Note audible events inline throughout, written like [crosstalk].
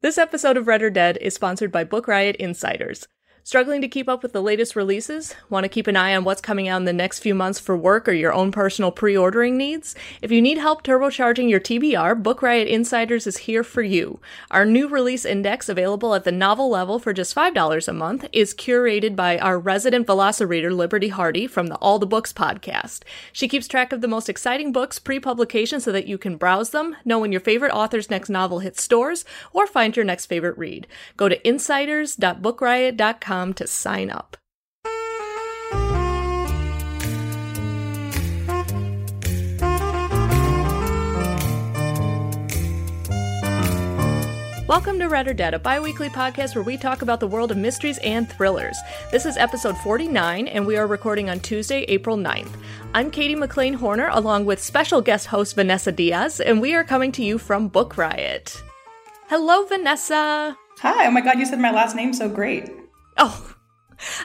This episode of Read or Dead is sponsored by Book Riot Insiders. Struggling to keep up with the latest releases? Want to keep an eye on what's coming out in the next few months for work or your own personal pre ordering needs? If you need help turbocharging your TBR, Book Riot Insiders is here for you. Our new release index, available at the novel level for just $5 a month, is curated by our resident velocireader, Liberty Hardy, from the All the Books podcast. She keeps track of the most exciting books pre publication so that you can browse them, know when your favorite author's next novel hits stores, or find your next favorite read. Go to insiders.bookriot.com to sign up. Welcome to Read or Dead, a bi weekly podcast where we talk about the world of mysteries and thrillers. This is episode 49, and we are recording on Tuesday, April 9th. I'm Katie McLain Horner, along with special guest host Vanessa Diaz, and we are coming to you from Book Riot. Hello, Vanessa. Hi. Oh my God, you said my last name so great. Oh,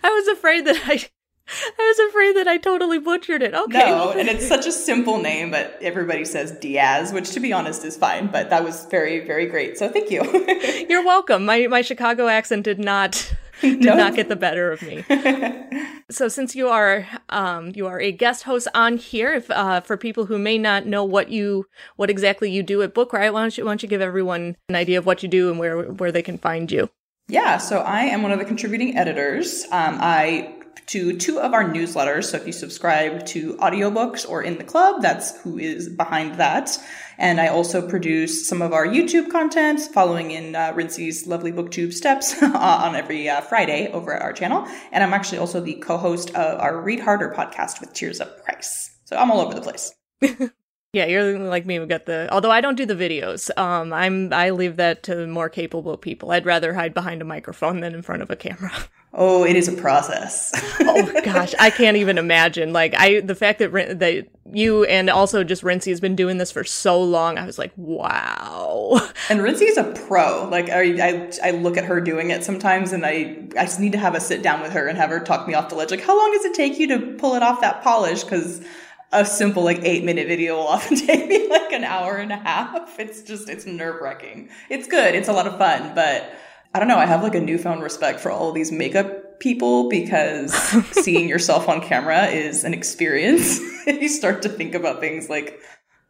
I was afraid that I. I was afraid that I totally butchered it. Okay. No, and it's such a simple name, but everybody says Diaz, which to be honest is fine, but that was very, very great. So thank you. [laughs] You're welcome. My my Chicago accent did not did no. not get the better of me. [laughs] so since you are um, you are a guest host on here, if uh, for people who may not know what you what exactly you do at Book Riot, why don't you why don't you give everyone an idea of what you do and where where they can find you? Yeah, so I am one of the contributing editors. Um, I do two of our newsletters. So if you subscribe to audiobooks or in the club, that's who is behind that. And I also produce some of our YouTube content, following in uh, Rincey's lovely booktube steps [laughs] on every uh, Friday over at our channel. And I'm actually also the co-host of our Read Harder podcast with Tirzah Price. So I'm all over the place. [laughs] Yeah, you're like me. We got the. Although I don't do the videos, um, I'm I leave that to more capable people. I'd rather hide behind a microphone than in front of a camera. [laughs] Oh, it is a process. oh [laughs] gosh, I can't even imagine. Like I, the fact that that you and also just Rincey has been doing this for so long, I was like, wow. [laughs] And Rincey is a pro. Like I, I, I look at her doing it sometimes, and I, I just need to have a sit down with her and have her talk me off the ledge. Like, how long does it take you to pull it off that polish? Because a simple like eight minute video will often [laughs] take me like an hour and a half. It's just, it's nerve wracking. It's good. It's a lot of fun, but I don't know. I have like a newfound respect for all these makeup people because [laughs] seeing yourself on camera is an experience. [laughs] you start to think about things like,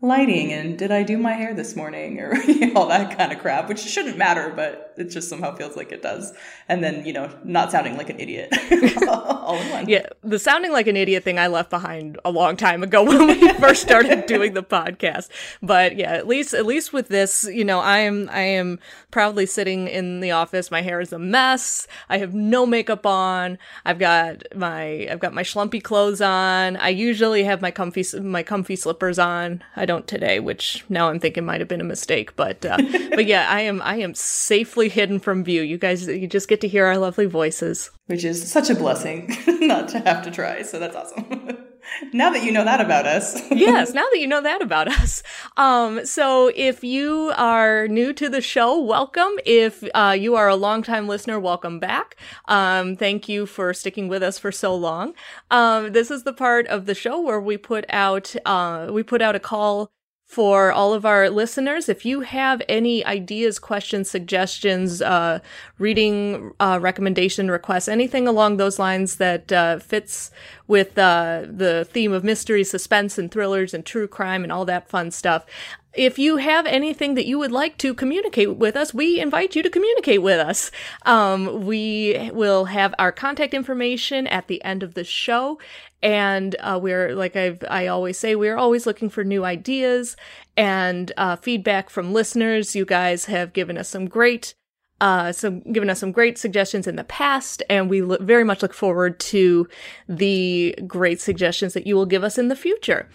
lighting and did I do my hair this morning or you know, all that kind of crap, which shouldn't matter, but it just somehow feels like it does. And then, you know, not sounding like an idiot [laughs] [laughs] all in one. Yeah, the sounding like an idiot thing I left behind a long time ago [laughs] when we first started doing the podcast. But yeah, at least at least with this, you know, I am I am proudly sitting in the office. My hair is a mess. I have no makeup on. I've got my I've got my schlumpy clothes on. I usually have my comfy my comfy slippers on. I don't don't today, which now I'm thinking might have been a mistake. But uh, but yeah, I am I am safely hidden from view. You guys, you just get to hear our lovely voices, which is such a blessing [laughs] not to have to try. So that's awesome. [laughs] now that you know that about us. [laughs] yes, now that you know that about us. Um, so if you are new to the show, welcome. If uh, you are a longtime listener, welcome back. Um, thank you for sticking with us for so long. Um, this is the part of the show where we put out uh, we put out a call for all of our listeners. If you have any ideas, questions, suggestions, uh, reading uh, recommendation requests, anything along those lines that uh, fits with uh, the theme of mystery, suspense, and thrillers and true crime and all that fun stuff, if you have anything that you would like to communicate with us, we invite you to communicate with us. Um, we will have our contact information at the end of the show. And uh, we're, like I've, I always say, we're always looking for new ideas and uh, feedback from listeners. You guys have given us some great uh, so given us some great suggestions in the past, and we look, very much look forward to the great suggestions that you will give us in the future.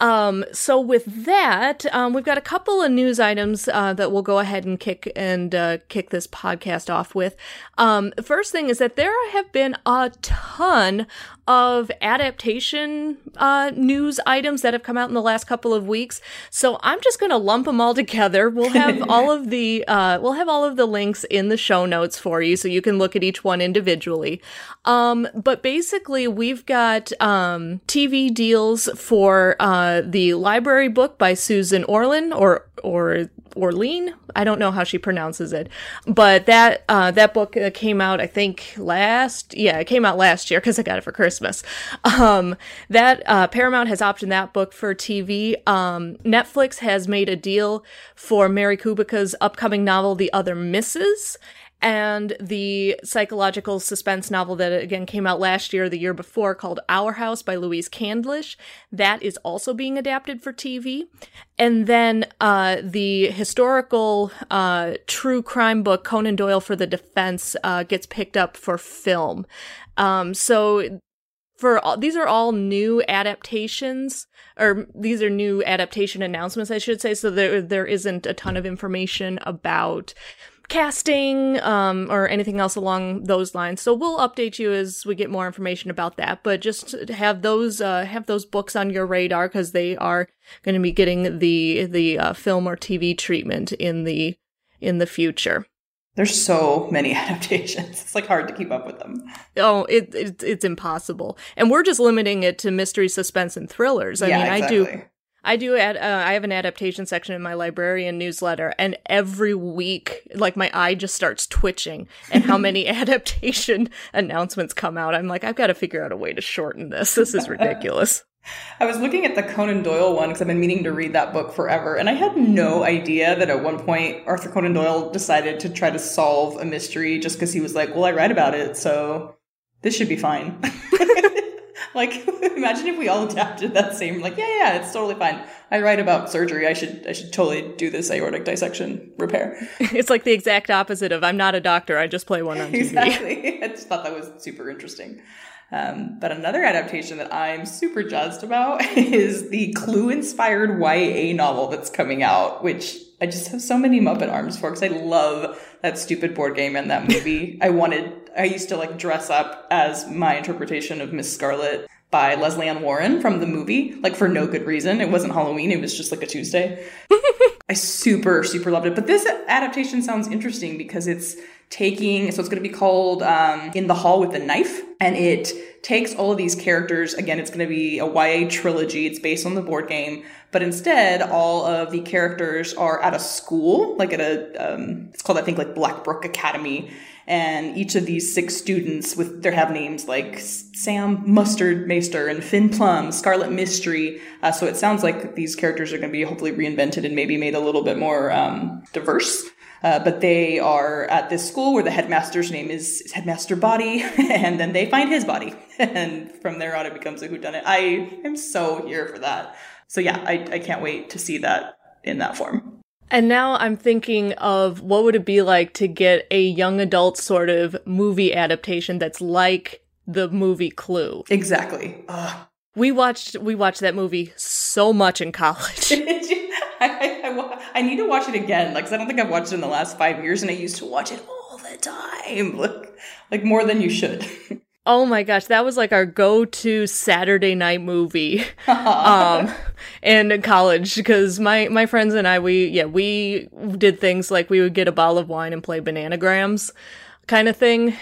Um, so with that, um, we've got a couple of news items uh, that we'll go ahead and kick and uh, kick this podcast off with. Um, first thing is that there have been a ton of adaptation uh, news items that have come out in the last couple of weeks. So I'm just going to lump them all together. We'll have [laughs] all of the uh, we'll have all of the links in the show notes for you, so you can look at each one individually. Um, but basically, we've got um, TV deals for uh, the library book by Susan Orlean or or Orlean. I don't know how she pronounces it, but that uh, that book uh, came out I think last yeah it came out last year because I got it for Christmas. [laughs] Um, that uh, Paramount has optioned that book for TV. Um, Netflix has made a deal for Mary Kubica's upcoming novel The Other Mrs. and the psychological suspense novel that again came out last year, the year before, called Our House by Louise Candlish. That is also being adapted for TV. And then uh, the historical uh, true crime book Conan Doyle for the Defense uh, gets picked up for film. Um, so for all, these are all new adaptations or these are new adaptation announcements I should say so there there isn't a ton of information about casting um, or anything else along those lines. So we'll update you as we get more information about that. But just have those uh, have those books on your radar because they are going to be getting the the uh, film or TV treatment in the in the future. There's so many [laughs] adaptations. It's like hard to keep up with them. Oh, it, it it's impossible. And we're just limiting it to mystery, suspense, and thrillers. I yeah, mean, exactly. I do I do add, uh, I have an adaptation section in my librarian newsletter, and every week, like my eye just starts twitching and how many [laughs] adaptation announcements come out. I'm like, I've got to figure out a way to shorten this. This is ridiculous. [laughs] I was looking at the Conan Doyle one because I've been meaning to read that book forever, and I had no idea that at one point Arthur Conan Doyle decided to try to solve a mystery just because he was like, "Well, I read about it, so this should be fine." [laughs] like, [laughs] imagine if we all adapted that same, like, yeah, yeah, it's totally fine. I write about surgery. I should, I should totally do this aortic dissection repair. [laughs] it's like the exact opposite of I'm not a doctor. I just play one on TV. Exactly. [laughs] I just thought that was super interesting. Um, but another adaptation that I'm super jazzed about is the Clue inspired YA novel that's coming out, which I just have so many Muppet arms for because I love that stupid board game and that movie. I wanted, I used to like dress up as my interpretation of Miss Scarlet by Lesley Ann Warren from the movie, like for no good reason. It wasn't Halloween, it was just like a Tuesday. [laughs] I super, super loved it. But this adaptation sounds interesting because it's taking, so it's going to be called um, In the Hall with the Knife, and it takes all of these characters. Again, it's going to be a YA trilogy. It's based on the board game, but instead, all of the characters are at a school, like at a, um, it's called, I think, like Blackbrook Academy. And each of these six students with, they have names like Sam Mustard Maester and Finn Plum, Scarlet Mistry. Uh, so it sounds like these characters are going to be hopefully reinvented and maybe made a little bit more um, diverse. Uh, but they are at this school where the headmaster's name is Headmaster Boddy, [laughs] and then they find his body, [laughs] and from there on it becomes a whodunit. I am so here for that. So yeah, I, I can't wait to see that in that form. And now I'm thinking of what would it be like to get a young adult sort of movie adaptation that's like the movie Clue. Exactly. Ugh. We watched we watched that movie so much in college. [laughs] I, I, I, need to watch it again. Like, I don't think I've watched it in the last five years, and I used to watch it all the time, [laughs] like, like more than you should. Oh my gosh, that was like our go-to Saturday night movie, [laughs] um, in college because my my friends and I we yeah we did things like we would get a bottle of wine and play bananagrams, kind of thing.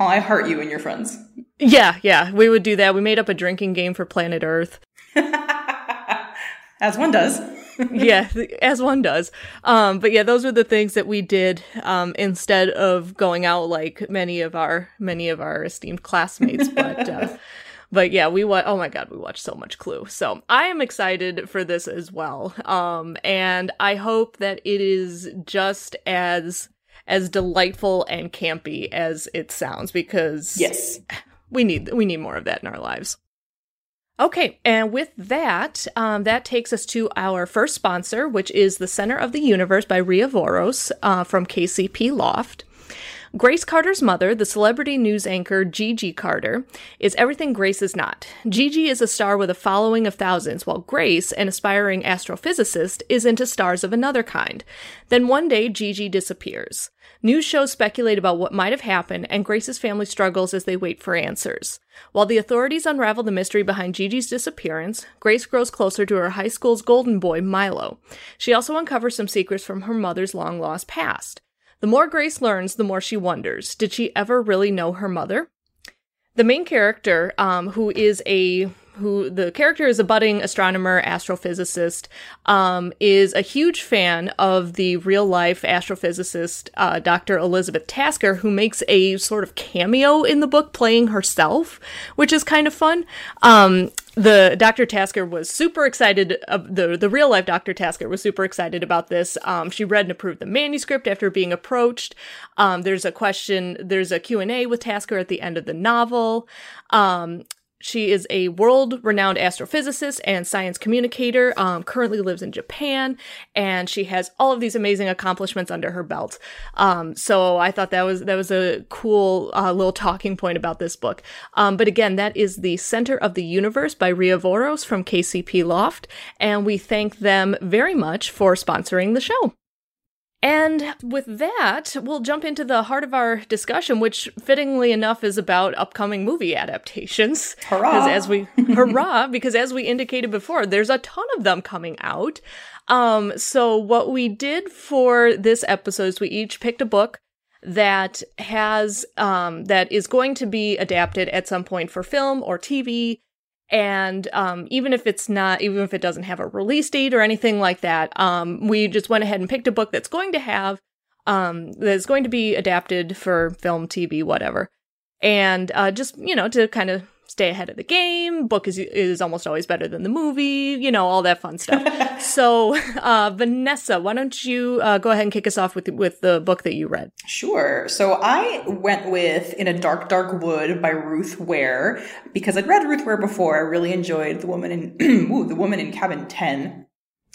Oh, I hurt you and your friends. Yeah, yeah, we would do that. We made up a drinking game for Planet Earth, [laughs] as one does. [laughs] yeah, as one does. Um, but yeah, those were the things that we did um, instead of going out like many of our many of our esteemed classmates. But uh, [laughs] but yeah, we watch. Oh my god, we watched so much Clue. So I am excited for this as well. Um, and I hope that it is just as as delightful and campy as it sounds because yes, we need we need more of that in our lives. Okay, and with that, um, that takes us to our first sponsor, which is The Center of the Universe by Ria Voros uh, from KCP Loft. Grace Carter's mother, the celebrity news anchor Gigi Carter, is everything Grace is not. Gigi is a star with a following of thousands, while Grace, an aspiring astrophysicist, is into stars of another kind. Then one day, Gigi disappears. News shows speculate about what might have happened, and Grace's family struggles as they wait for answers. While the authorities unravel the mystery behind Gigi's disappearance, Grace grows closer to her high school's golden boy, Milo. She also uncovers some secrets from her mother's long lost past. The more Grace learns, the more she wonders did she ever really know her mother? The main character, um, who is a who the character is a budding astronomer, astrophysicist, um, is a huge fan of the real life astrophysicist, uh, Dr. Elizabeth Tasker, who makes a sort of cameo in the book playing herself, which is kind of fun. Um, the Dr. Tasker was super excited. Uh, the the real life Dr. Tasker was super excited about this. Um, she read and approved the manuscript after being approached. Um, there's a question. There's a Q and A with Tasker at the end of the novel. Um, she is a world renowned astrophysicist and science communicator, um, currently lives in Japan, and she has all of these amazing accomplishments under her belt. Um, so I thought that was, that was a cool uh, little talking point about this book. Um, but again, that is The Center of the Universe by Ria Voros from KCP Loft, and we thank them very much for sponsoring the show. And with that, we'll jump into the heart of our discussion, which fittingly enough is about upcoming movie adaptations. Hurrah! Because as we [laughs] hurrah, because as we indicated before, there's a ton of them coming out. Um, so what we did for this episode is we each picked a book that has um that is going to be adapted at some point for film or TV and um, even if it's not, even if it doesn't have a release date or anything like that, um, we just went ahead and picked a book that's going to have, um, that's going to be adapted for film, TV, whatever. And uh, just, you know, to kind of stay ahead of the game. Book is is almost always better than the movie. You know all that fun stuff. [laughs] so, uh, Vanessa, why don't you uh, go ahead and kick us off with with the book that you read? Sure. So I went with "In a Dark, Dark Wood" by Ruth Ware because I'd read Ruth Ware before. I really enjoyed the woman in [clears throat] ooh, the woman in Cabin Ten.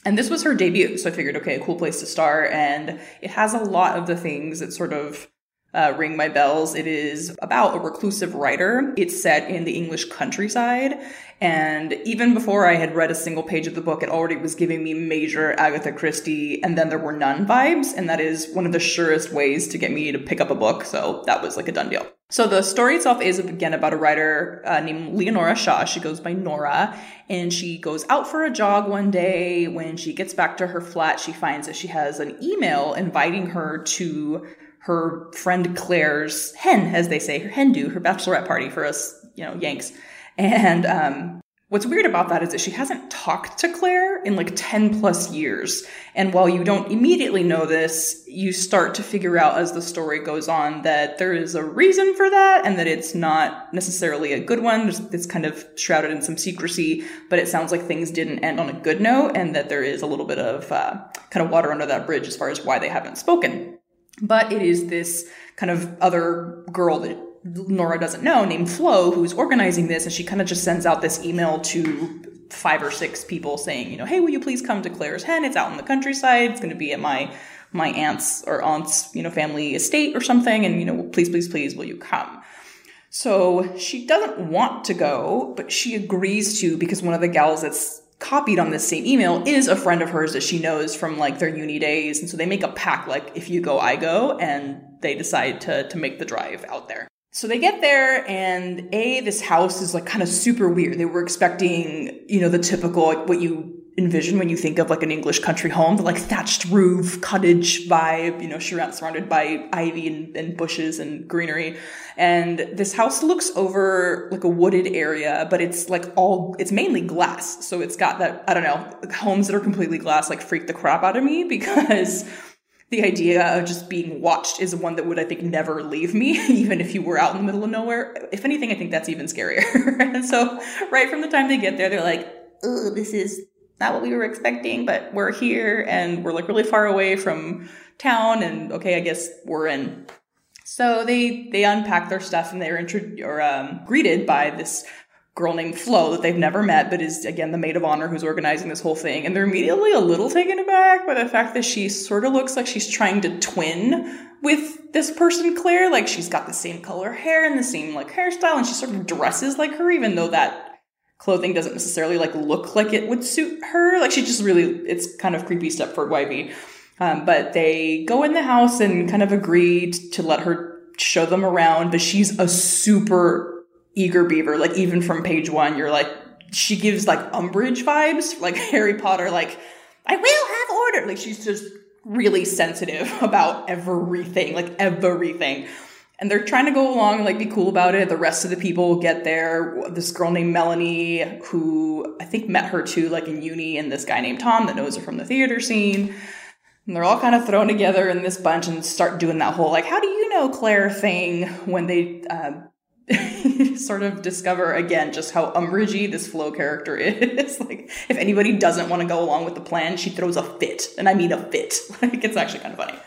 And this was her debut, so I figured, okay, a cool place to start. And it has a lot of the things that sort of uh, ring my bells. It is about a reclusive writer. It's set in the English countryside. And even before I had read a single page of the book, it already was giving me major Agatha Christie and then there were none vibes. And that is one of the surest ways to get me to pick up a book. So that was like a done deal. So the story itself is again about a writer uh, named Leonora Shaw. She goes by Nora and she goes out for a jog one day. When she gets back to her flat, she finds that she has an email inviting her to her friend Claire's hen, as they say, her hen do, her bachelorette party for us, you know, Yanks. And um, what's weird about that is that she hasn't talked to Claire in like 10 plus years. And while you don't immediately know this, you start to figure out as the story goes on that there is a reason for that and that it's not necessarily a good one. It's kind of shrouded in some secrecy, but it sounds like things didn't end on a good note and that there is a little bit of uh, kind of water under that bridge as far as why they haven't spoken. But it is this kind of other girl that Nora doesn't know named Flo who's organizing this, and she kind of just sends out this email to five or six people saying, you know, hey, will you please come to Claire's hen? It's out in the countryside. It's going to be at my my aunt's or aunt's, you know, family estate or something, and you know, please, please, please, will you come? So she doesn't want to go, but she agrees to because one of the gals that's copied on this same email is a friend of hers that she knows from like their uni days. And so they make a pact like, if you go, I go. And they decide to, to make the drive out there. So they get there and A, this house is like kind of super weird. They were expecting, you know, the typical, like what you envision when you think of like an English country home, the like thatched roof, cottage vibe, you know, surrounded by ivy and, and, bushes and greenery. And this house looks over like a wooded area, but it's like all, it's mainly glass. So it's got that, I don't know, homes that are completely glass like freak the crap out of me [laughs] because the idea of just being watched is one that would, I think, never leave me, [laughs] even if you were out in the middle of nowhere. If anything, I think that's even scarier. and [laughs] so right from the time they get there, they're like, oh, this is not what we were expecting, but we're here and we're like really far away from town and okay, I guess we're in. So they they unpack their stuff and they're intro- or um, greeted by this girl named Flo that they've never met, but is again the maid of honor who's organizing this whole thing. And they're immediately a little taken aback by the fact that she sort of looks like she's trying to twin with this person, Claire. Like she's got the same color hair and the same like hairstyle, and she sort of dresses like her, even though that clothing doesn't necessarily like look like it would suit her. Like she just really, it's kind of creepy Stepford wifey. Um, but they go in the house and kind of agreed to let her show them around. But she's a super eager beaver. Like even from page one, you're like, she gives like Umbridge vibes, like [laughs] Harry Potter. Like I will have order. Like she's just really sensitive [laughs] about everything, like everything and they're trying to go along and like be cool about it. The rest of the people get there. This girl named Melanie, who I think met her too, like in uni, and this guy named Tom that knows her from the theater scene. And they're all kind of thrown together in this bunch and start doing that whole like, how do you know Claire thing when they uh, [laughs] sort of discover again just how umbragey this Flo character is. [laughs] like, if anybody doesn't want to go along with the plan, she throws a fit, and I mean a fit. [laughs] Like, it's actually kind of funny.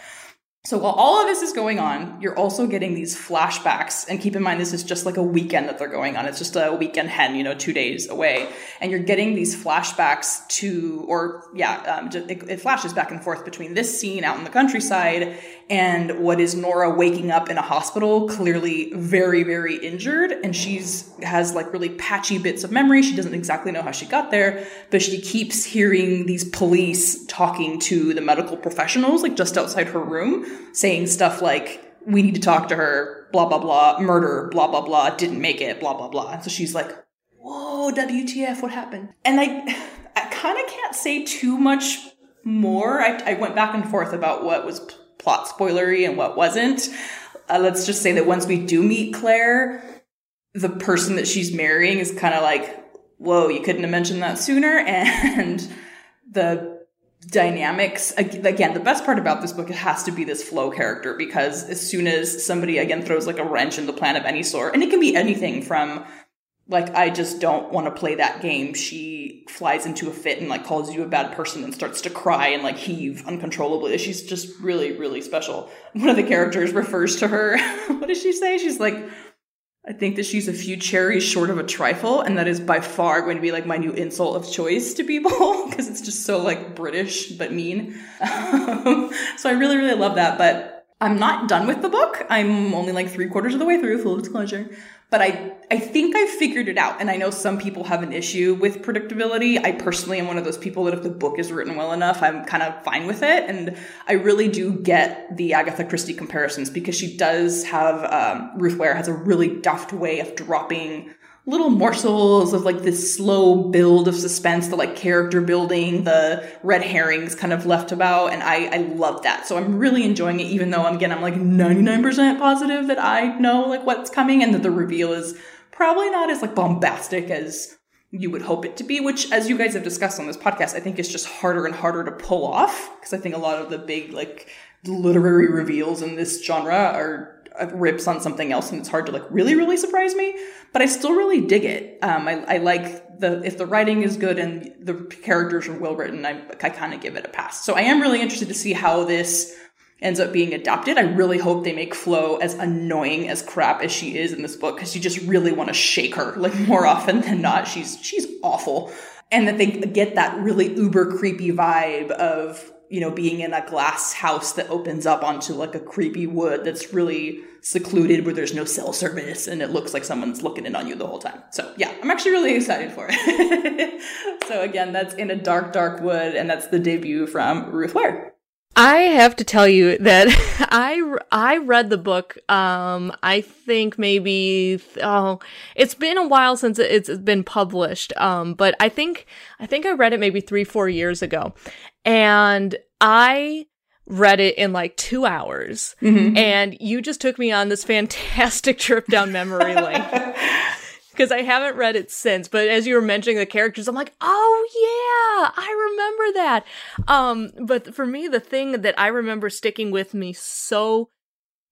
So while all of this is going on, you're also getting these flashbacks. And keep in mind, this is just like a weekend that they're going on. It's just a weekend hen, you know, two days away. And you're getting these flashbacks to, or yeah, um, it, it flashes back and forth between this scene out in the countryside and what is Nora waking up in a hospital, clearly very, very injured. And she's has like really patchy bits of memory. She doesn't exactly know how she got there, but she keeps hearing these police talking to the medical professionals, like just outside her room saying stuff like, we need to talk to her, blah, blah, blah, murder, blah, blah, blah, didn't make it, blah, blah, blah. So she's like, whoa, WTF, what happened? And I, I kind of can't say too much more. I, I went back and forth about what was plot spoilery and what wasn't. Uh, let's just say that once we do meet Claire, the person that she's marrying is kind of like, whoa, you couldn't have mentioned that sooner. [laughs] And the dynamics again the best part about this book it has to be this Flo character because as soon as somebody again throws like a wrench in the plan of any sort and it can be anything from like i just don't want to play that game she flies into a fit and like calls you a bad person and starts to cry and like heave uncontrollably she's just really really special. One of the characters refers to her [laughs] what does she say? She's like I think that she's a few cherries short of a trifle, and that is by far going to be like my new insult of choice to people [laughs] because it's just so like British but mean. [laughs] So I really, really love that. But I'm not done with the book. I'm only like three quarters of the way through, full disclosure but I I think I figured it out. And I know some people have an issue with predictability. I personally am one of those people that if the book is written well enough, I'm kind of fine with it. And I really do get the Agatha Christie comparisons because she does have um, Ruth Ware has a really deft way of dropping little morsels of like this slow build of suspense, the like character building, the red herrings kind of left about. And I, I love that. So I'm really enjoying it, even though I'm, again, I'm like 99% positive that I know like what's coming and that the reveal is probably not as like bombastic as you would hope it to be, which as you guys have discussed on this podcast, I think is just harder and harder to pull off. Cause I think a lot of the big like literary reveals in this genre are rips on something else and it's hard to like really really surprise me but i still really dig it. Um, I, I like the if the writing is good and the characters are well written i, I kind of give it a pass. So i am really interested to see how this ends up being adopted. I really hope they make Flo as annoying as crap as she is in this book because you just really want to shake her like more [laughs] often than not. She's she's awful. And that they get that really uber creepy vibe of you know, being in a glass house that opens up onto like a creepy wood that's really secluded where there's no cell service and it looks like someone's looking in on you the whole time. So yeah, I'm actually really excited for it. [laughs] so again, that's in a dark, dark wood and that's the debut from Ruth Ware. I have to tell you that [laughs] I I read the book. Um, I think maybe oh, it's been a while since it's been published. Um, but I think I think I read it maybe three four years ago, and I read it in like two hours. Mm-hmm. And you just took me on this fantastic [laughs] trip down memory lane. [laughs] because I haven't read it since. But as you were mentioning the characters, I'm like, oh yeah, I remember that. Um, but for me, the thing that I remember sticking with me so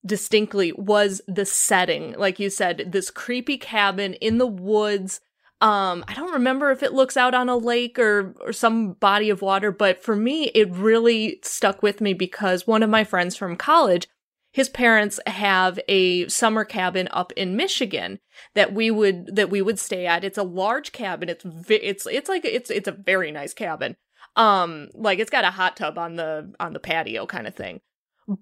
distinctly was the setting. Like you said, this creepy cabin in the woods. Um, I don't remember if it looks out on a lake or or some body of water, but for me, it really stuck with me because one of my friends from college his parents have a summer cabin up in Michigan that we would that we would stay at. It's a large cabin. It's it's it's like it's it's a very nice cabin. Um like it's got a hot tub on the on the patio kind of thing.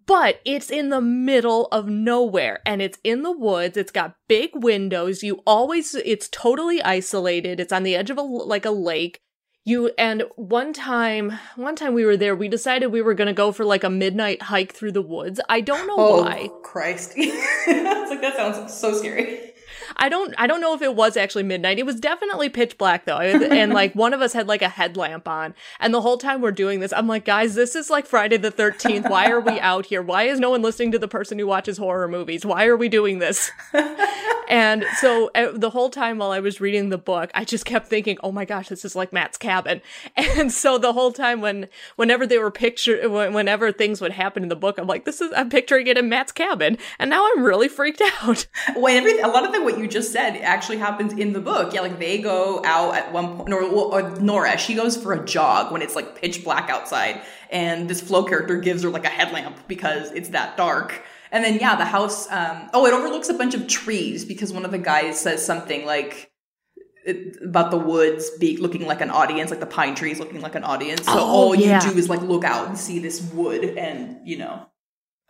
But it's in the middle of nowhere and it's in the woods. It's got big windows. You always it's totally isolated. It's on the edge of a like a lake you and one time one time we were there we decided we were going to go for like a midnight hike through the woods. I don't know oh, why. Christ. [laughs] It's like that sounds so scary I don't I don't know if it was actually midnight. It was definitely pitch black though. And like one of us had like a headlamp on. And the whole time we're doing this, I'm like, guys, this is like Friday the 13th. Why are we out here? Why is no one listening to the person who watches horror movies? Why are we doing this? [laughs] and so uh, the whole time while I was reading the book, I just kept thinking, "Oh my gosh, this is like Matt's cabin." [laughs] And so the whole time when whenever they were picture whenever things would happen in the book, I'm like, "This is I'm picturing it in Matt's cabin." And now I'm really freaked [laughs] out. Everything a lot of the what you just said actually happens in the book. Yeah, like they go out at one point, or, or Nora, she goes for a jog when it's like pitch black outside, and this Flo character gives her like a headlamp because it's that dark. And then yeah, the house. Um, oh, it overlooks a bunch of trees because one of the guys says something like it, about the woods be looking like an audience, like the pine trees looking like an audience. So oh, all yeah. you do is like look out and see this wood, and you know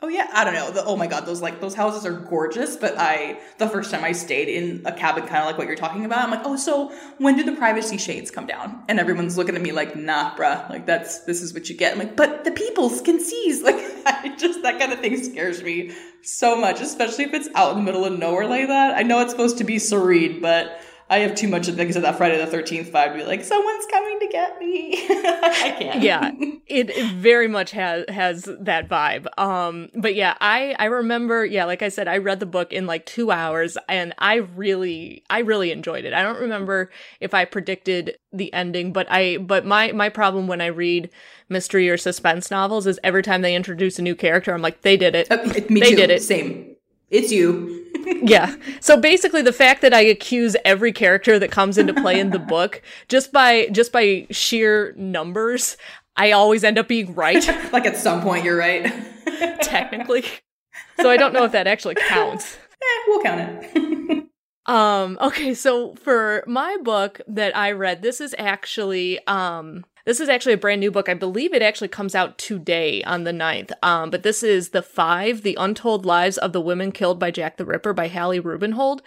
Oh yeah, I don't know. The, oh my god, those like those houses are gorgeous. But I, the first time I stayed in a cabin, kind of like what you're talking about, I'm like, oh, so when do the privacy shades come down? And everyone's looking at me like, nah, bruh, like that's this is what you get. I'm like, but the peoples can seize. [laughs] Like, I just that kind of thing scares me so much, especially if it's out in the middle of nowhere like that. I know it's supposed to be serene, but I have too much of things of that Friday the Thirteenth vibe to be like, someone's coming to get me. [laughs] I can't. Yeah, [laughs] it, it, very much has has that vibe. Um, but yeah, I I remember, yeah, like I said, I read the book in like two hours, and I really I really enjoyed it. I don't remember if I predicted the ending, but I but my my problem when I read mystery or suspense novels is every time they introduce a new character, I'm like, they did it. Uh, me they too. did it. Same. It's you [laughs] yeah. So basically the fact that I accuse every character that comes into play in the [laughs] book just by just by sheer numbers, I always end up being right. [laughs] like at some point you're right. Technically. So I don't know if that actually counts. Eh, we'll count it. um okay, so for my book that I read, this is actually um this is actually a brand new book. I believe it actually comes out today on the 9th. Um, but this is The Five, The Untold Lives of the Women Killed by Jack the Ripper by Hallie Rubenhold.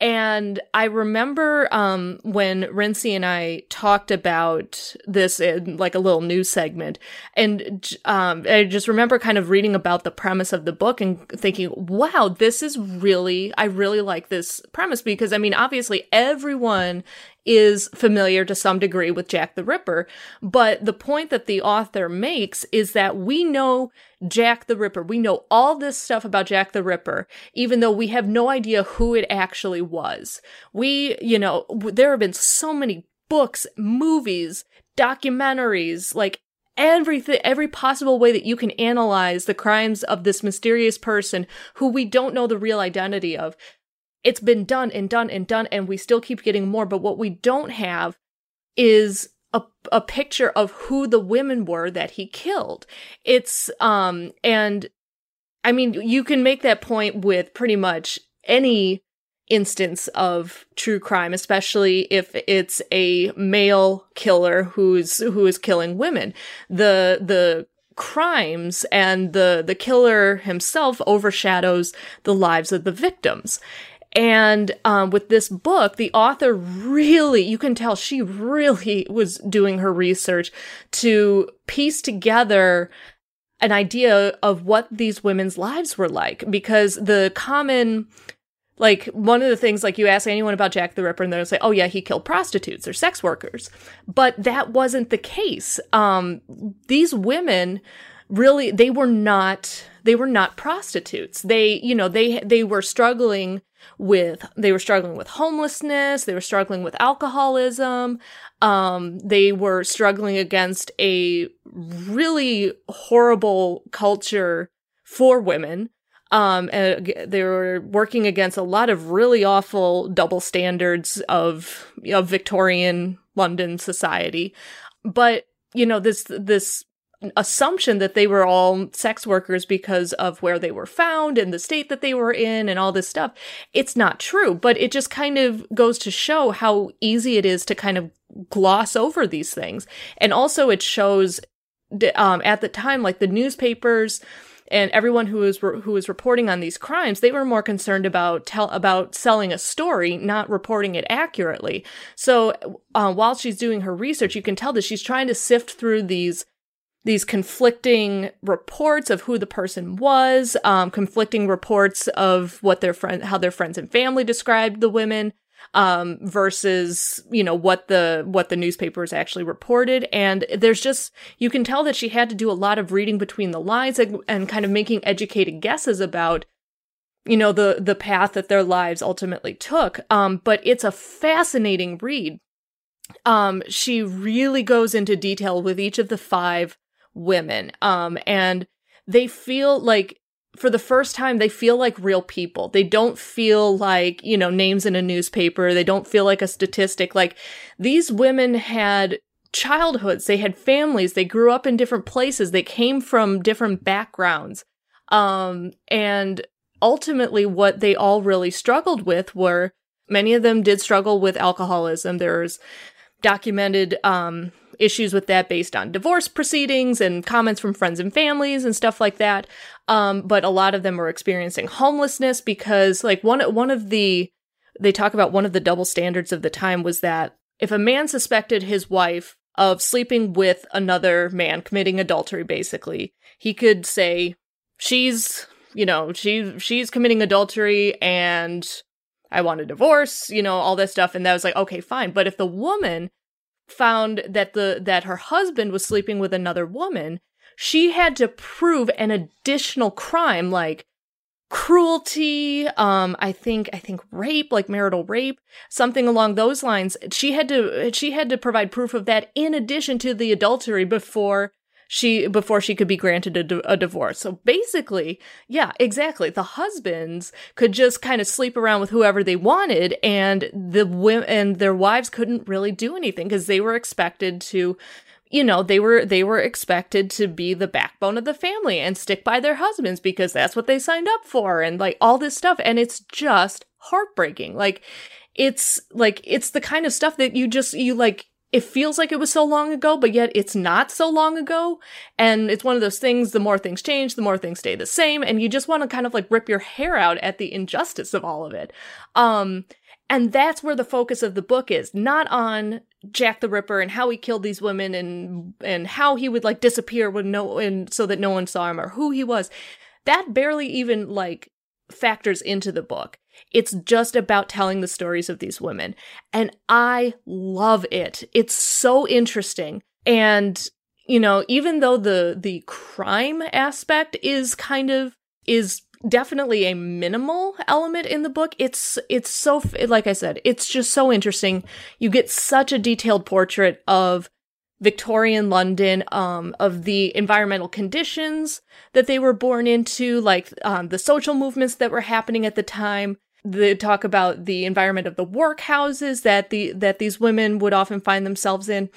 And I remember um, when Rincey and I talked about this in like a little news segment. And um, I just remember kind of reading about the premise of the book and thinking, wow, this is really, I really like this premise because I mean, obviously everyone is familiar to some degree with Jack the Ripper. But the point that the author makes is that we know Jack the Ripper. We know all this stuff about Jack the Ripper, even though we have no idea who it actually was. We, you know, there have been so many books, movies, documentaries, like everything every possible way that you can analyze the crimes of this mysterious person who we don't know the real identity of it's been done and done and done and we still keep getting more. But what we don't have is a, a picture of who the women were that he killed. It's um and i mean you can make that point with pretty much any instance of true crime especially if it's a male killer who's who is killing women. The the crimes and the the killer himself overshadows the lives of the victims and um, with this book, the author really, you can tell she really was doing her research to piece together an idea of what these women's lives were like. Because the common, like, one of the things, like, you ask anyone about Jack the Ripper and they'll say, oh, yeah, he killed prostitutes or sex workers. But that wasn't the case. Um, these women really, they were not, they were not prostitutes. They, you know, they, they were struggling with they were struggling with homelessness they were struggling with alcoholism um, they were struggling against a really horrible culture for women. Um, and they were working against a lot of really awful double standards of of Victorian London society. But you know this this assumption that they were all sex workers because of where they were found and the state that they were in and all this stuff. It's not true, but it just kind of goes to show how easy it is to kind of gloss over these things. And also it shows um, at the time, like the newspapers, and everyone who was who was reporting on these crimes they were more concerned about tell about selling a story not reporting it accurately so uh, while she's doing her research you can tell that she's trying to sift through these these conflicting reports of who the person was, um, conflicting reports of what their friend, how their friends and family described the women, um, versus you know what the what the newspapers actually reported. And there's just you can tell that she had to do a lot of reading between the lines and, and kind of making educated guesses about you know the the path that their lives ultimately took. Um, but it's a fascinating read. Um, she really goes into detail with each of the five women. Um, and they feel like for the first time they feel like real people. They don't feel like, you know, names in a newspaper. They don't feel like a statistic. Like these women had childhoods, they had families, they grew up in different places, they came from different backgrounds. Um, and ultimately what they all really struggled with were many of them did struggle with alcoholism. There's documented um issues with that based on divorce proceedings and comments from friends and families and stuff like that. Um, but a lot of them were experiencing homelessness because, like, one one of the they talk about one of the double standards of the time was that if a man suspected his wife of sleeping with another man, committing adultery, basically, he could say she's you know she she's committing adultery and I want a divorce, you know, all this stuff. And that was like, okay, fine. But if the woman found that the that her husband was sleeping with another woman, she had to prove an additional crime like cruelty um i think i think rape like marital rape something along those lines. She had to she had to provide proof of that in addition to the adultery before she before she could be granted a, a divorce. So basically, yeah, exactly. The husbands could just kind of sleep around with whoever they wanted, and the women and their wives couldn't really do anything because they were expected to you know they were they were expected to be the backbone of the family and stick by their husbands because that's what they signed up for and like all this stuff and it's just heartbreaking like it's like it's the kind of stuff that you just you like it feels like it was so long ago, but yet it's not so long ago. And it's one of those things, the more things change, the more things stay the same. And you just want to kind of like rip your hair out at the injustice of all of it. Um, and that's where the focus of the book is, not on Jack the Ripper and how he killed these women and, and how he would like disappear when no, and so that no one saw him or who he was. That barely even like factors into the book. It's just about telling the stories of these women. And I love it. It's so interesting. And, you know, even though the the crime aspect is kind of is definitely a minimal element in the book it's it's so like i said it's just so interesting you get such a detailed portrait of Victorian London, um, of the environmental conditions that they were born into, like um, the social movements that were happening at the time. They talk about the environment of the workhouses that the that these women would often find themselves in.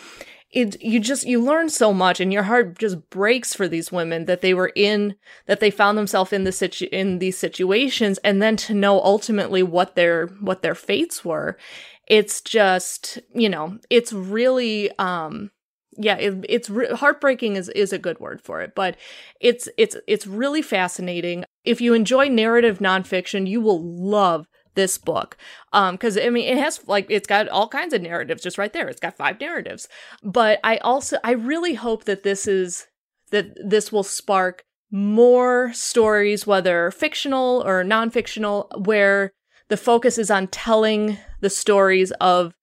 It you just you learn so much, and your heart just breaks for these women that they were in that they found themselves in the situ- in these situations, and then to know ultimately what their what their fates were. It's just you know it's really um yeah, it, it's re- heartbreaking is is a good word for it, but it's it's it's really fascinating. If you enjoy narrative nonfiction, you will love this book. Um because i mean it has like it's got all kinds of narratives just right there. It's got five narratives. But i also i really hope that this is that this will spark more stories whether fictional or non-fictional where the focus is on telling the stories of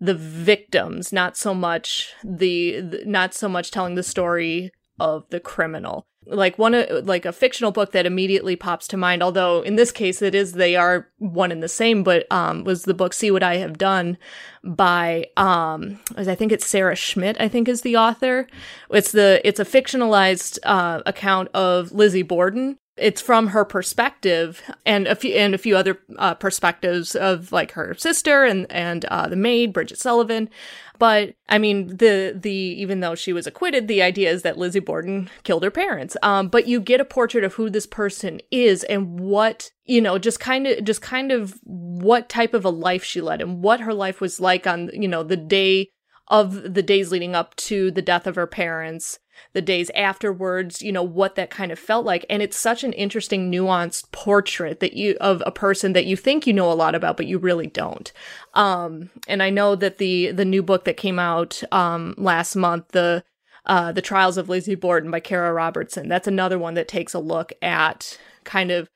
the victims, not so much the, the not so much telling the story of the criminal. Like one of like a fictional book that immediately pops to mind, although in this case it is they are one and the same, but um was the book See What I Have Done by um I think it's Sarah Schmidt, I think is the author. It's the it's a fictionalized uh account of Lizzie Borden it's from her perspective and a few and a few other uh, perspectives of like her sister and and uh, the maid Bridget Sullivan. But I mean, the the even though she was acquitted, the idea is that Lizzie Borden killed her parents. Um, but you get a portrait of who this person is and what you know, just kind of just kind of what type of a life she led and what her life was like on you know the day of the days leading up to the death of her parents the days afterwards, you know, what that kind of felt like. And it's such an interesting, nuanced portrait that you, of a person that you think you know a lot about, but you really don't. Um, and I know that the, the new book that came out, um, last month, the, uh, The Trials of Lizzie Borden by Cara Robertson, that's another one that takes a look at kind of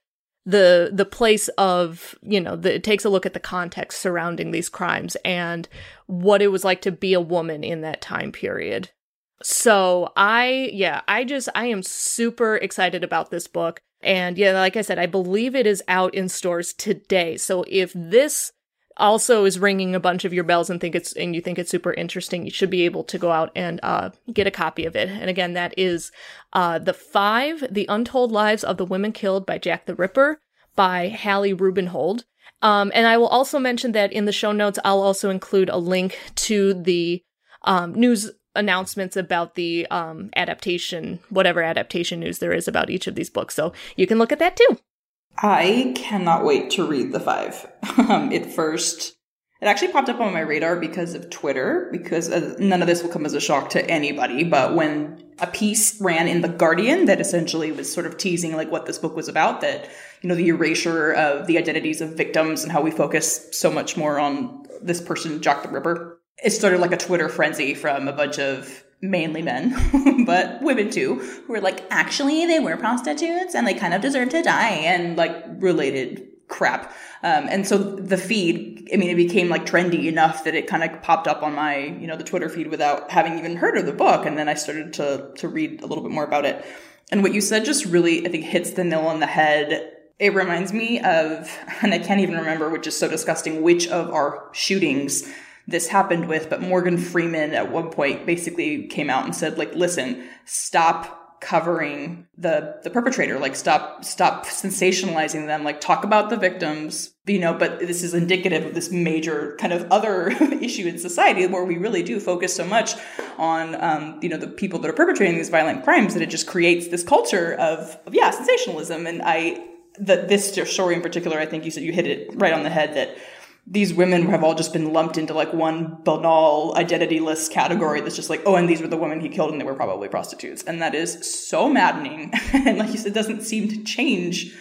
the the place of you know the, it takes a look at the context surrounding these crimes and what it was like to be a woman in that time period so I, yeah, I just, I am super excited about this book. And yeah, like I said, I believe it is out in stores today. So if this also is ringing a bunch of your bells and think it's and you think it's super interesting, you should be able to go out and uh, get a copy of it. And again, that is uh, the five: The Untold Lives of the Women Killed by Jack the Ripper by Hallie Rubenhold. Um, and I will also mention that in the show notes, I'll also include a link to the um, news announcements about the um, adaptation, whatever adaptation news there is about each of these books. So you can look at that too. I cannot wait to read the five. [laughs] Um, it first, it actually popped up on my radar because of Twitter, because uh, none of this will come as a shock to anybody. But when a piece ran in The Guardian that essentially was sort of teasing like what this book was about, that, you know, the erasure of the identities of victims and how we focus so much more on this person, Jack the Ripper, it started like a Twitter frenzy from a bunch of mainly men, [laughs] but women too, who were like, actually, they were prostitutes and they kind of deserve to die and like related crap. Um, and so the feed, I mean, it became like trendy enough that it kind of popped up on my, you know, the Twitter feed without having even heard of the book. And then I started to, to read a little bit more about it. And what you said just really, I think, hits the nail on the head. It reminds me of, [laughs] and I can't even remember, which is so disgusting, which of our shootings this happened with, but Morgan Freeman at one point basically came out and said, like, listen, stop covering the the perpetrator. Like stop stop sensationalizing them. Like talk about the victims you know but this is indicative of this major kind of other [laughs] issue in society where we really do focus so much on um, you know the people that are perpetrating these violent crimes that it just creates this culture of, of yeah sensationalism. And i that this story in particular i think you said you hit it right on the head that these women have all just been lumped into like one banal identityless category that's just like, oh, and these were the women he killed and they were probably prostitutes. And that is so maddening. [laughs] and like you said, doesn't seem to change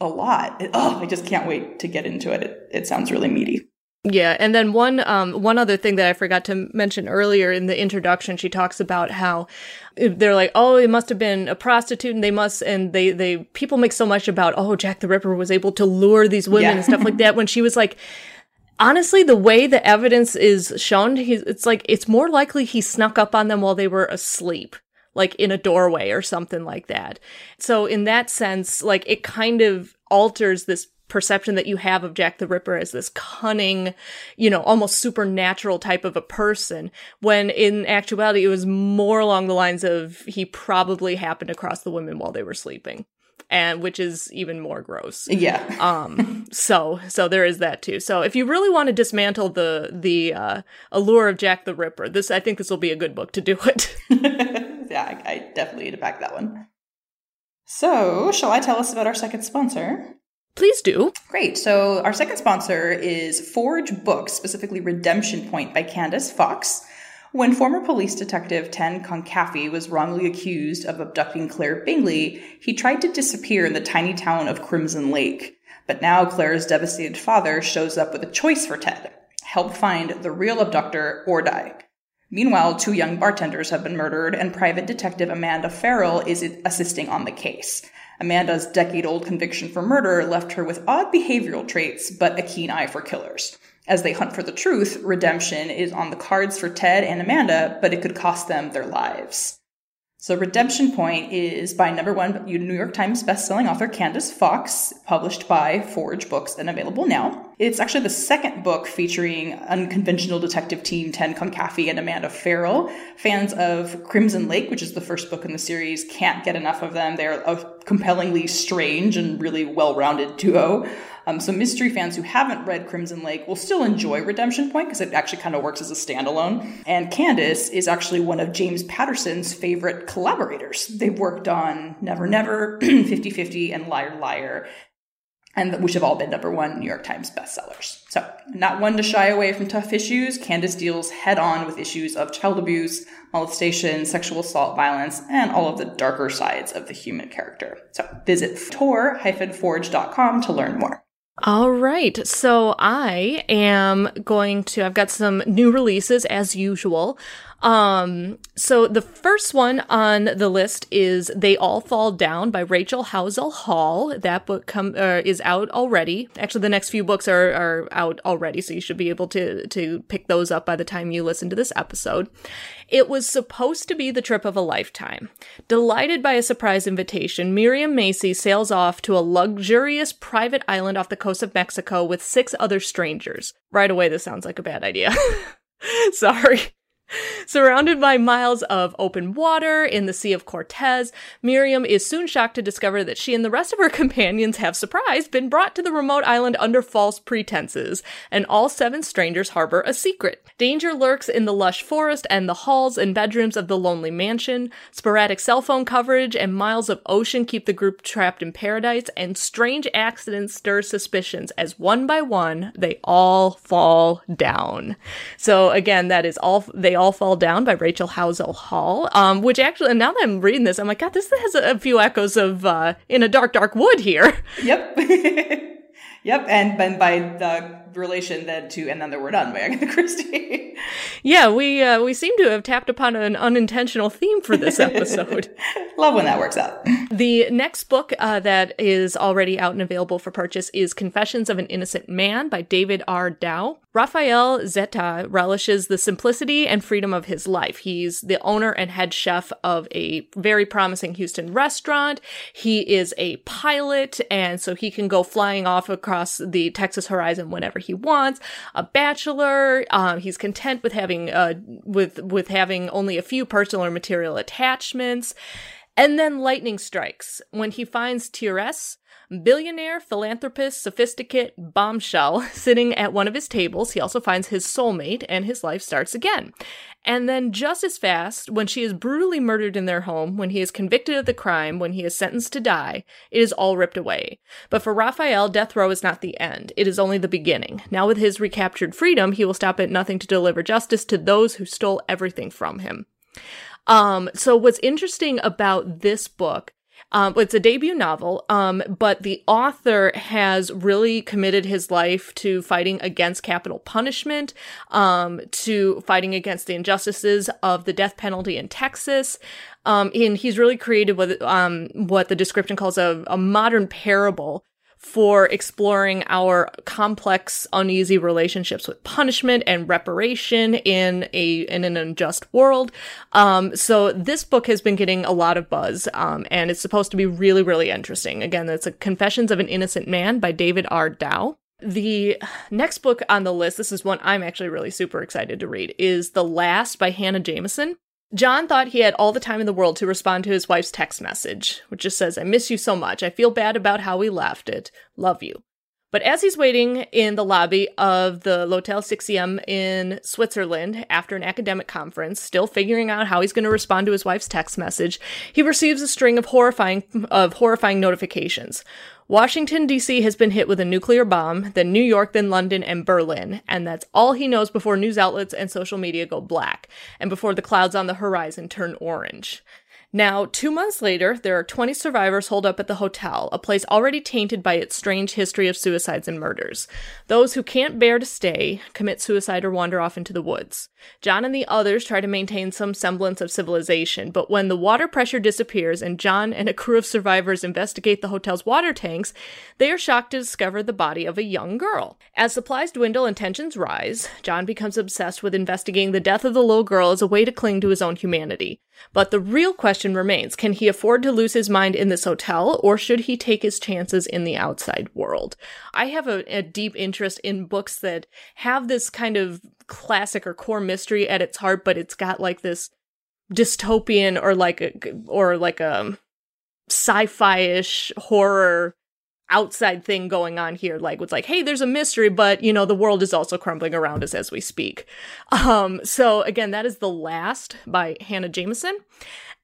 a lot. It, oh, I just can't wait to get into it. It, it sounds really meaty. Yeah, and then one um one other thing that I forgot to mention earlier in the introduction, she talks about how they're like, oh, it must have been a prostitute, and they must, and they they people make so much about, oh, Jack the Ripper was able to lure these women yeah. and stuff like that. When she was like, honestly, the way the evidence is shown, he's it's like it's more likely he snuck up on them while they were asleep like in a doorway or something like that. So in that sense, like it kind of alters this perception that you have of Jack the Ripper as this cunning, you know, almost supernatural type of a person, when in actuality it was more along the lines of he probably happened across the women while they were sleeping. And which is even more gross. Yeah. um. So so there is that too. So if you really want to dismantle the the uh, allure of Jack the Ripper, this I think this will be a good book to do it. [laughs] [laughs] yeah, I, I definitely need to back that one. So, shall I tell us about our second sponsor? Please do. Great. So, our second sponsor is Forge Books, specifically Redemption Point by Candice Fox. When former police detective Ted Conkaffey was wrongly accused of abducting Claire Bingley, he tried to disappear in the tiny town of Crimson Lake. But now Claire's devastated father shows up with a choice for Ted help find the real abductor or die. Meanwhile, two young bartenders have been murdered, and private detective Amanda Farrell is assisting on the case. Amanda's decade old conviction for murder left her with odd behavioral traits, but a keen eye for killers. As they hunt for the truth, redemption is on the cards for Ted and Amanda, but it could cost them their lives. So, Redemption Point is by number one New York Times bestselling author Candice Fox, published by Forge Books and available now. It's actually the second book featuring unconventional detective team Ted Conkaffey and Amanda Farrell. Fans of Crimson Lake, which is the first book in the series, can't get enough of them. They're a compellingly strange and really well rounded duo. Um, so mystery fans who haven't read Crimson Lake will still enjoy Redemption Point because it actually kind of works as a standalone. And Candice is actually one of James Patterson's favorite collaborators. They've worked on Never Never, [clears throat] 50 50, and Liar Liar and which have all been number one New York Times bestsellers. So, not one to shy away from tough issues, Candice deals head on with issues of child abuse, molestation, sexual assault, violence, and all of the darker sides of the human character. So, visit tor-forge.com to learn more. All right. So I am going to, I've got some new releases as usual. Um, so the first one on the list is They All Fall Down by Rachel Howzell Hall. That book come, uh, is out already. Actually, the next few books are, are out already, so you should be able to, to pick those up by the time you listen to this episode. It was supposed to be the trip of a lifetime. Delighted by a surprise invitation, Miriam Macy sails off to a luxurious private island off the coast of Mexico with six other strangers. Right away, this sounds like a bad idea. [laughs] Sorry. Surrounded by miles of open water in the Sea of Cortez, Miriam is soon shocked to discover that she and the rest of her [laughs] companions have, surprise, been brought to the remote island under false pretenses, and all seven strangers harbor a secret. Danger lurks in the lush forest and the halls and bedrooms of the lonely mansion. Sporadic cell phone coverage and miles of ocean keep the group trapped in paradise, and strange accidents stir suspicions as one by one they all fall down. So again, that is all they all all Fall Down by Rachel Howzell Hall, um, which actually, and now that I'm reading this, I'm like, God, this has a, few echoes of uh, In a Dark, Dark Wood here. [laughs] Yep. [laughs] yep. And, and by the relation then to And Then There Were None by Agatha [laughs] Christie. yeah, we, uh, we seem to have tapped upon an unintentional theme for this episode. Love when that works out. The next book uh, that is already out and available for purchase is Confessions of an Innocent Man by David R. Dow. Rafael Zeta relishes the simplicity and freedom of his life. He's the owner and head chef of a very promising Houston restaurant. He is a pilot, and so he can go flying off across the Texas horizon whenever he wants. A bachelor, um, he's content with having uh, with with having only a few personal or material attachments. And then lightning strikes when he finds Therese, billionaire, philanthropist, sophisticate, bombshell, [laughs] sitting at one of his tables. He also finds his soulmate, and his life starts again. And then, just as fast, when she is brutally murdered in their home, when he is convicted of the crime, when he is sentenced to die, it is all ripped away. But for Raphael, death row is not the end. It is only the beginning. Now, with his recaptured freedom, he will stop at nothing to deliver justice to those who stole everything from him. Um, so what's interesting about this book um, it's a debut novel, um, but the author has really committed his life to fighting against capital punishment, um, to fighting against the injustices of the death penalty in Texas. Um, and he's really created what, um, what the description calls a, a modern parable for exploring our complex, uneasy relationships with punishment and reparation in a in an unjust world. Um, so this book has been getting a lot of buzz, um, and it's supposed to be really, really interesting. Again, it's a Confessions of an Innocent Man by David R. Dow. The next book on the list, this is one I'm actually really super excited to read, is The Last by Hanna Jameson. John thought he had all the time in the world to respond to his wife's text message, which just says, I miss you so much. I feel bad about how we left it. Love you. But as he's waiting in the lobby of the L'Hotel 6 in Switzerland after an academic conference, still figuring out how he's going to respond to his wife's text message, he receives a string of horrifying of horrifying notifications. Washington, D.C. has been hit with a nuclear bomb, then New York, then London, and Berlin, and that's all he knows before news outlets and social media go black, and before the clouds on the horizon turn orange. Now, two months later, there are 20 survivors holed up at the hotel, a place already tainted by its strange history of suicides and murders. Those who can't bear to stay commit suicide or wander off into the woods. John and the others try to maintain some semblance of civilization, but when the water pressure disappears and John and a crew of survivors investigate the hotel's water tanks, they are shocked to discover the body of a young girl. As supplies dwindle and tensions rise, John becomes obsessed with investigating the death of the little girl as a way to cling to his own humanity. But the real question remains can he afford to lose his mind in this hotel, or should he take his chances in the outside world? I have a, a deep interest in books that have this kind of classic or core mystery at its heart, but it's got like this dystopian or like a, or like a sci-fi-ish horror outside thing going on here like it's like hey there's a mystery but you know the world is also crumbling around us as we speak um so again that is the last by hanna jameson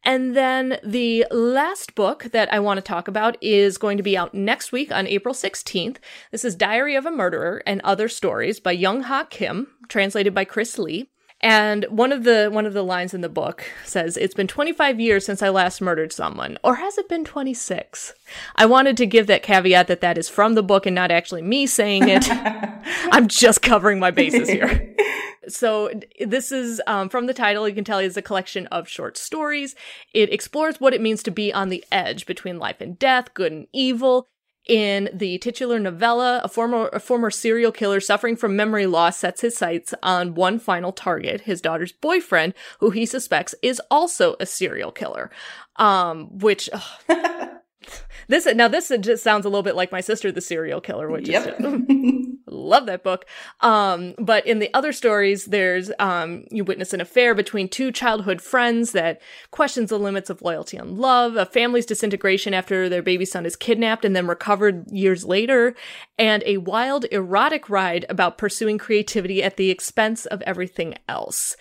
and then the last book that I want to talk about is going to be out next week on April 16th. This is Diary of a Murderer and Other Stories by Young Ha Kim, translated by Krys Lee. And one of the one of the lines in the book says, "It's been 25 years since I last murdered someone, or has it been 26?" I wanted to give that caveat that that is from the book and not actually me saying it. [laughs] I'm just covering my bases here. [laughs] so this is um, from the title. You can tell it's a collection of short stories. It explores what it means to be on the edge between life and death, good and evil. In the titular novella, a former a former serial killer suffering from memory loss sets his sights on one final target, his daughter's boyfriend, who he suspects is also a serial killer. Um, which [laughs] [laughs] this now this just sounds a little bit like my sister, the serial killer, which yep. is love that book. Um, but in the other stories, there's um, you witness an affair between two childhood friends that questions the limits of loyalty and love, a family's disintegration after their baby son is kidnapped and then recovered years later, and a wild erotic ride about pursuing creativity at the expense of everything else.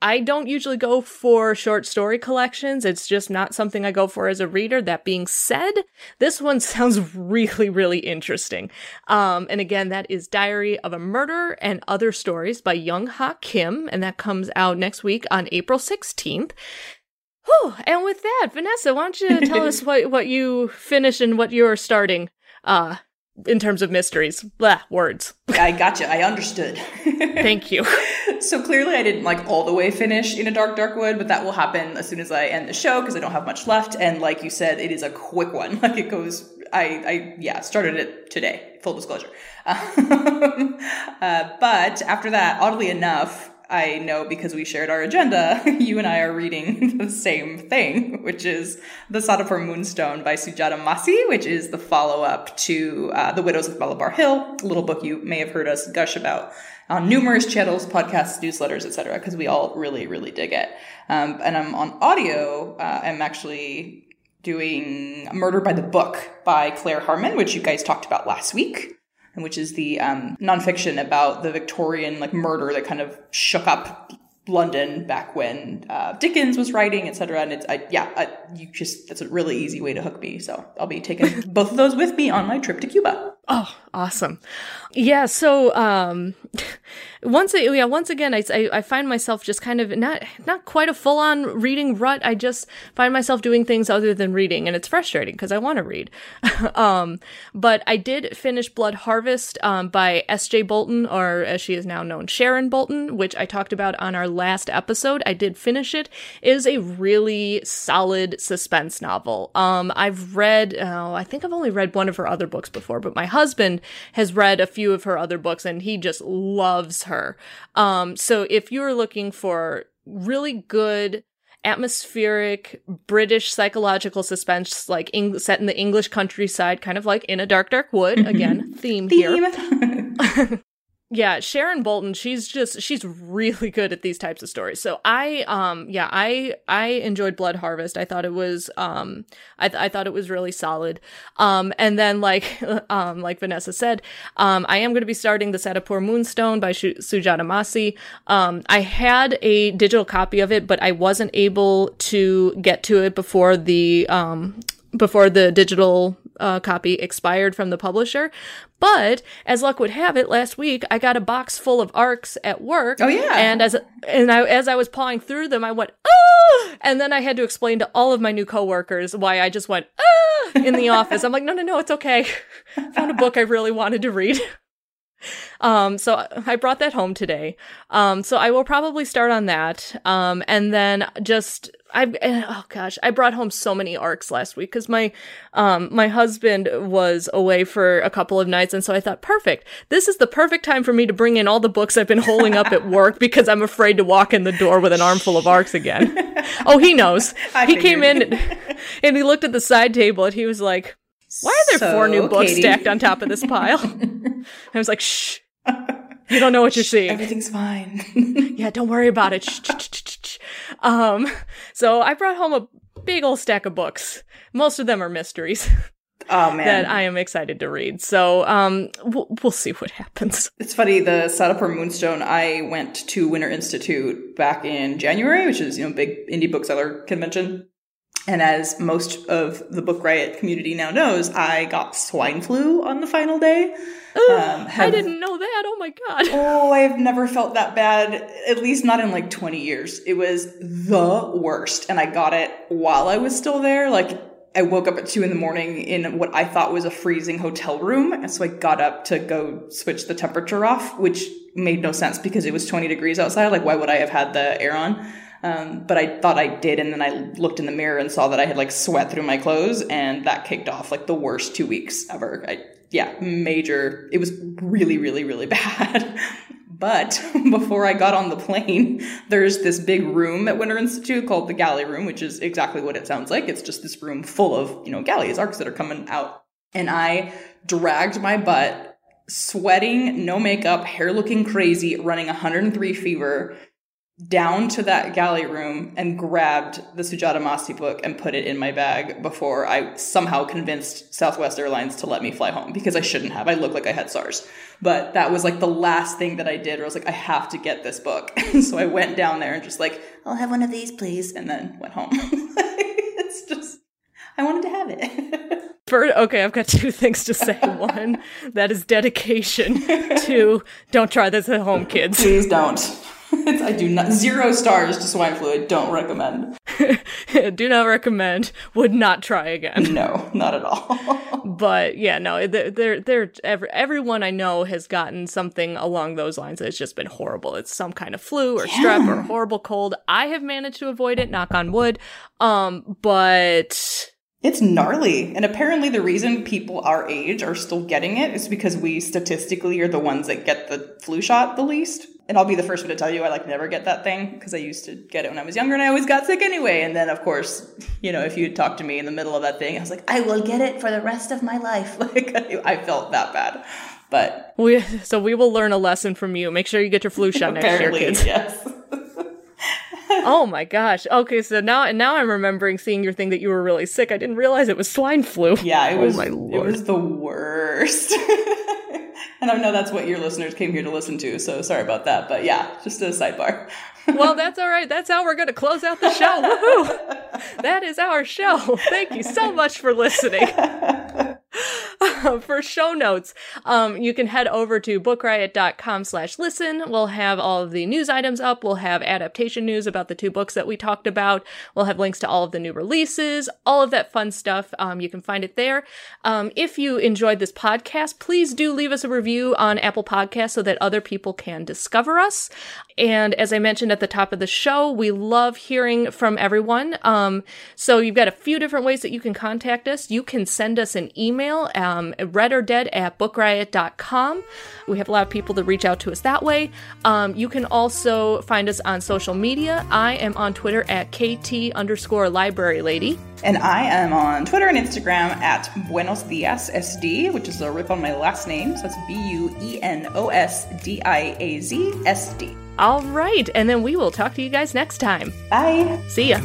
I don't usually go for short story collections. It's just not something I go for as a reader. That being said, this one [laughs] sounds really, really interesting. Um, and again, that is Diary of a Murder and Other Stories by Young Ha Kim, and that comes out next week on April 16th. Whew. And with that, Vanessa, why don't you tell us [laughs] what, what you finish and what you're starting uh, in terms of mysteries. Blah, words. [laughs] I gotcha. I understood. [laughs] Thank you. so clearly I didn't like all the way finish in a dark dark wood, but that will happen as soon as I end the show because I don't have much left. And like you said, it is a quick one. [laughs] Like it goes. I I yeah started it today. Full disclosure. uh, but after that, oddly enough, I know because we shared our agenda, [laughs] you and I are reading [laughs] the same thing, which is The Satapur Moonstone by Sujata Massey, which is the follow up to uh, The Widows of Malabar Hill, a little book you may have heard us gush about on numerous channels, podcasts, newsletters, etc., because we all really, really dig it. Um, and I'm on audio. Uh, I'm actually doing Murder by the Book by Claire Harman, which you guys talked about last week which is the um, nonfiction about the Victorian like murder that kind of shook up London back when uh, Dickens was writing, etc. And it's I, yeah, I, you just that's a really easy way to hook me. So I'll be taking [laughs] both of those with me on my trip to Cuba. Oh, awesome! Yeah, so um, [laughs] once yeah, once again, I, I, I find myself just kind of not not quite a full on reading rut. I just find myself doing things other than reading, and it's frustrating because I want to read. [laughs] um, but I did finish Blood Harvest um, by S.J. Bolton, or as she is now known, Sharon Bolton, which I talked about on our last episode. I did finish it. It is a really solid suspense novel. Um, I've read, oh, I think I've only read one of her other books before, but my husband has read a few of her other books, and he just loves her. Um, so if you're looking for really good atmospheric British psychological suspense, like Eng- set in the English countryside, kind of like in a dark, dark wood. Mm-hmm. Again, theme, theme. here. [laughs] yeah sharon bolton she's just she's really [laughs] good at these types of stories. So i um yeah i i enjoyed blood harvest. I thought it was um i, th- I thought it was really solid. Um and then like [laughs] um like vanessa said um i am going to be starting the Satapur moonstone by Sh- sujata massey. Um i had a digital copy of it but i wasn't able to get to it before the um before the digital uh, copy expired from the publisher. But as luck would have it, last week I got a box full of arcs at work. Oh yeah. And as and I, as I was pawing through them, I went ah, and then I had to explain to all of my new coworkers why I just went ah in the [laughs] office. I'm like, no, no, no, it's okay. I [laughs] found a book I really wanted to read. Um, so I brought that home today. Um, so I will probably start on that. Um, and then just I oh gosh, I brought home so many arcs last week because my um my husband was away for a couple of nights, and so I thought, perfect. This is the perfect time for me to bring in all the books I've been holding up at work [laughs] because I'm afraid to walk in the door with an armful of arcs again. [laughs] oh, he knows. I he came in and, and he looked at the side table and he was like, "Why are there four new books Katie. stacked on top of this pile?" [laughs] I was like, "Shh, you don't know what you're seeing." Everything's fine. [laughs] yeah, don't worry about it. Shh, shh, shh, shh, shh. Um, so I brought home a big old stack of books. Most of them are mysteries [laughs] oh man. that I am excited to read. So um, we'll, we'll see what happens. It's funny, the setup for Moonstone, I went to Winter Institute back in January, which is, you know, big indie bookseller convention. And as most of the Book Riot community now knows, I got swine flu on the final day. Um, I didn't know that. Oh my god. [laughs] Oh, I've never felt that bad, at least not in like 20 years. It was the worst. And I got it while I was still there. Like, I woke up at two in the morning in what I thought was a freezing hotel room. And so I got up to go switch the temperature off, which made no sense because it was 20 degrees outside. Like, why would I have had the air on? Um, but I thought I did. And then I looked in the mirror and saw that I had like sweat through my clothes. And that kicked off like the worst two weeks ever. I, yeah, major. It was really, really, really [laughs] bad. But [laughs] before I got on the plane, there's this big room at Winter Institute called the Galley Room, which is exactly what it sounds like. It's just this room full of, you know, galleys, arcs that are coming out. And I dragged my butt, sweating, no makeup, hair looking crazy, running 103 fever, down to that galley room and grabbed the Sujata Massey book and put it in my bag before I somehow convinced Southwest Airlines to let me fly home because I shouldn't have. I looked like I had SARS. But that was like the last thing that I did where I was like, I have to get this book. [laughs] so I went down there and just like, I'll have one of these, please, and then went home. [laughs] it's just, I wanted to have it. [laughs] For, okay, I've got two things to say. One, that is dedication. Two, don't try this at home, kids. please don't. It's, [laughs] I do not, zero stars to swine flu. I don't recommend. [laughs] Do not recommend. Would not try again. No, not at all. [laughs] But yeah, no, they're, they're, every, everyone I know has gotten something along those lines that's just been horrible. It's some kind of flu or strep or horrible cold. I have managed to avoid it, knock on wood. Um, but It's gnarly. And apparently, the reason people our age are still getting it is because we statistically are the ones that get the flu shot the least. And I'll be the first one to tell you I like never get that thing because I used to get it when I was younger and I always got sick anyway. And then, of course, you know, if you talked to me in the middle of that thing, I was like, I will get it for the rest of my life. [laughs] Like, I, I felt that bad. But we, so we will learn a lesson from you. Make sure you get your flu shot next year, kids. yes. Oh my gosh. Okay, so now and now I'm remembering seeing your thing that you were really sick. I didn't realize it was swine flu. Yeah, it oh was. Oh my Lord. it was the worst. [laughs] and I know that's what your listeners came here to listen to, so sorry about that. But yeah, just a sidebar. well, [laughs] that's all right. That's how we're going to close out the show. Woohoo! [laughs] That is our show. Thank you so much for listening. [laughs] for show notes, um, you can head over to bookriot.com slash listen. We'll have all of the news items up. We'll have adaptation news about the two books that we talked about. We'll have links to all of the new releases, all of that fun stuff. Um, you can find it there. Um, if you enjoyed this podcast, please do leave us a review on Apple Podcasts so that other people can discover us. And as I mentioned at the top of the show, we love hearing from everyone. Um, so you've got a few different ways that you can contact us. You can send us an email, um, read or dead at bookriot.com. We have a lot of people that reach out to us that way. Um, you can also find us on social media. I am on Twitter at KT underscore library lady. And I am on Twitter and Instagram at Buenos Diaz SD, which is a rip on my last name. So that's B U E N O S D I A Z S D. All right. And then we will talk to you guys next time. Bye. See ya.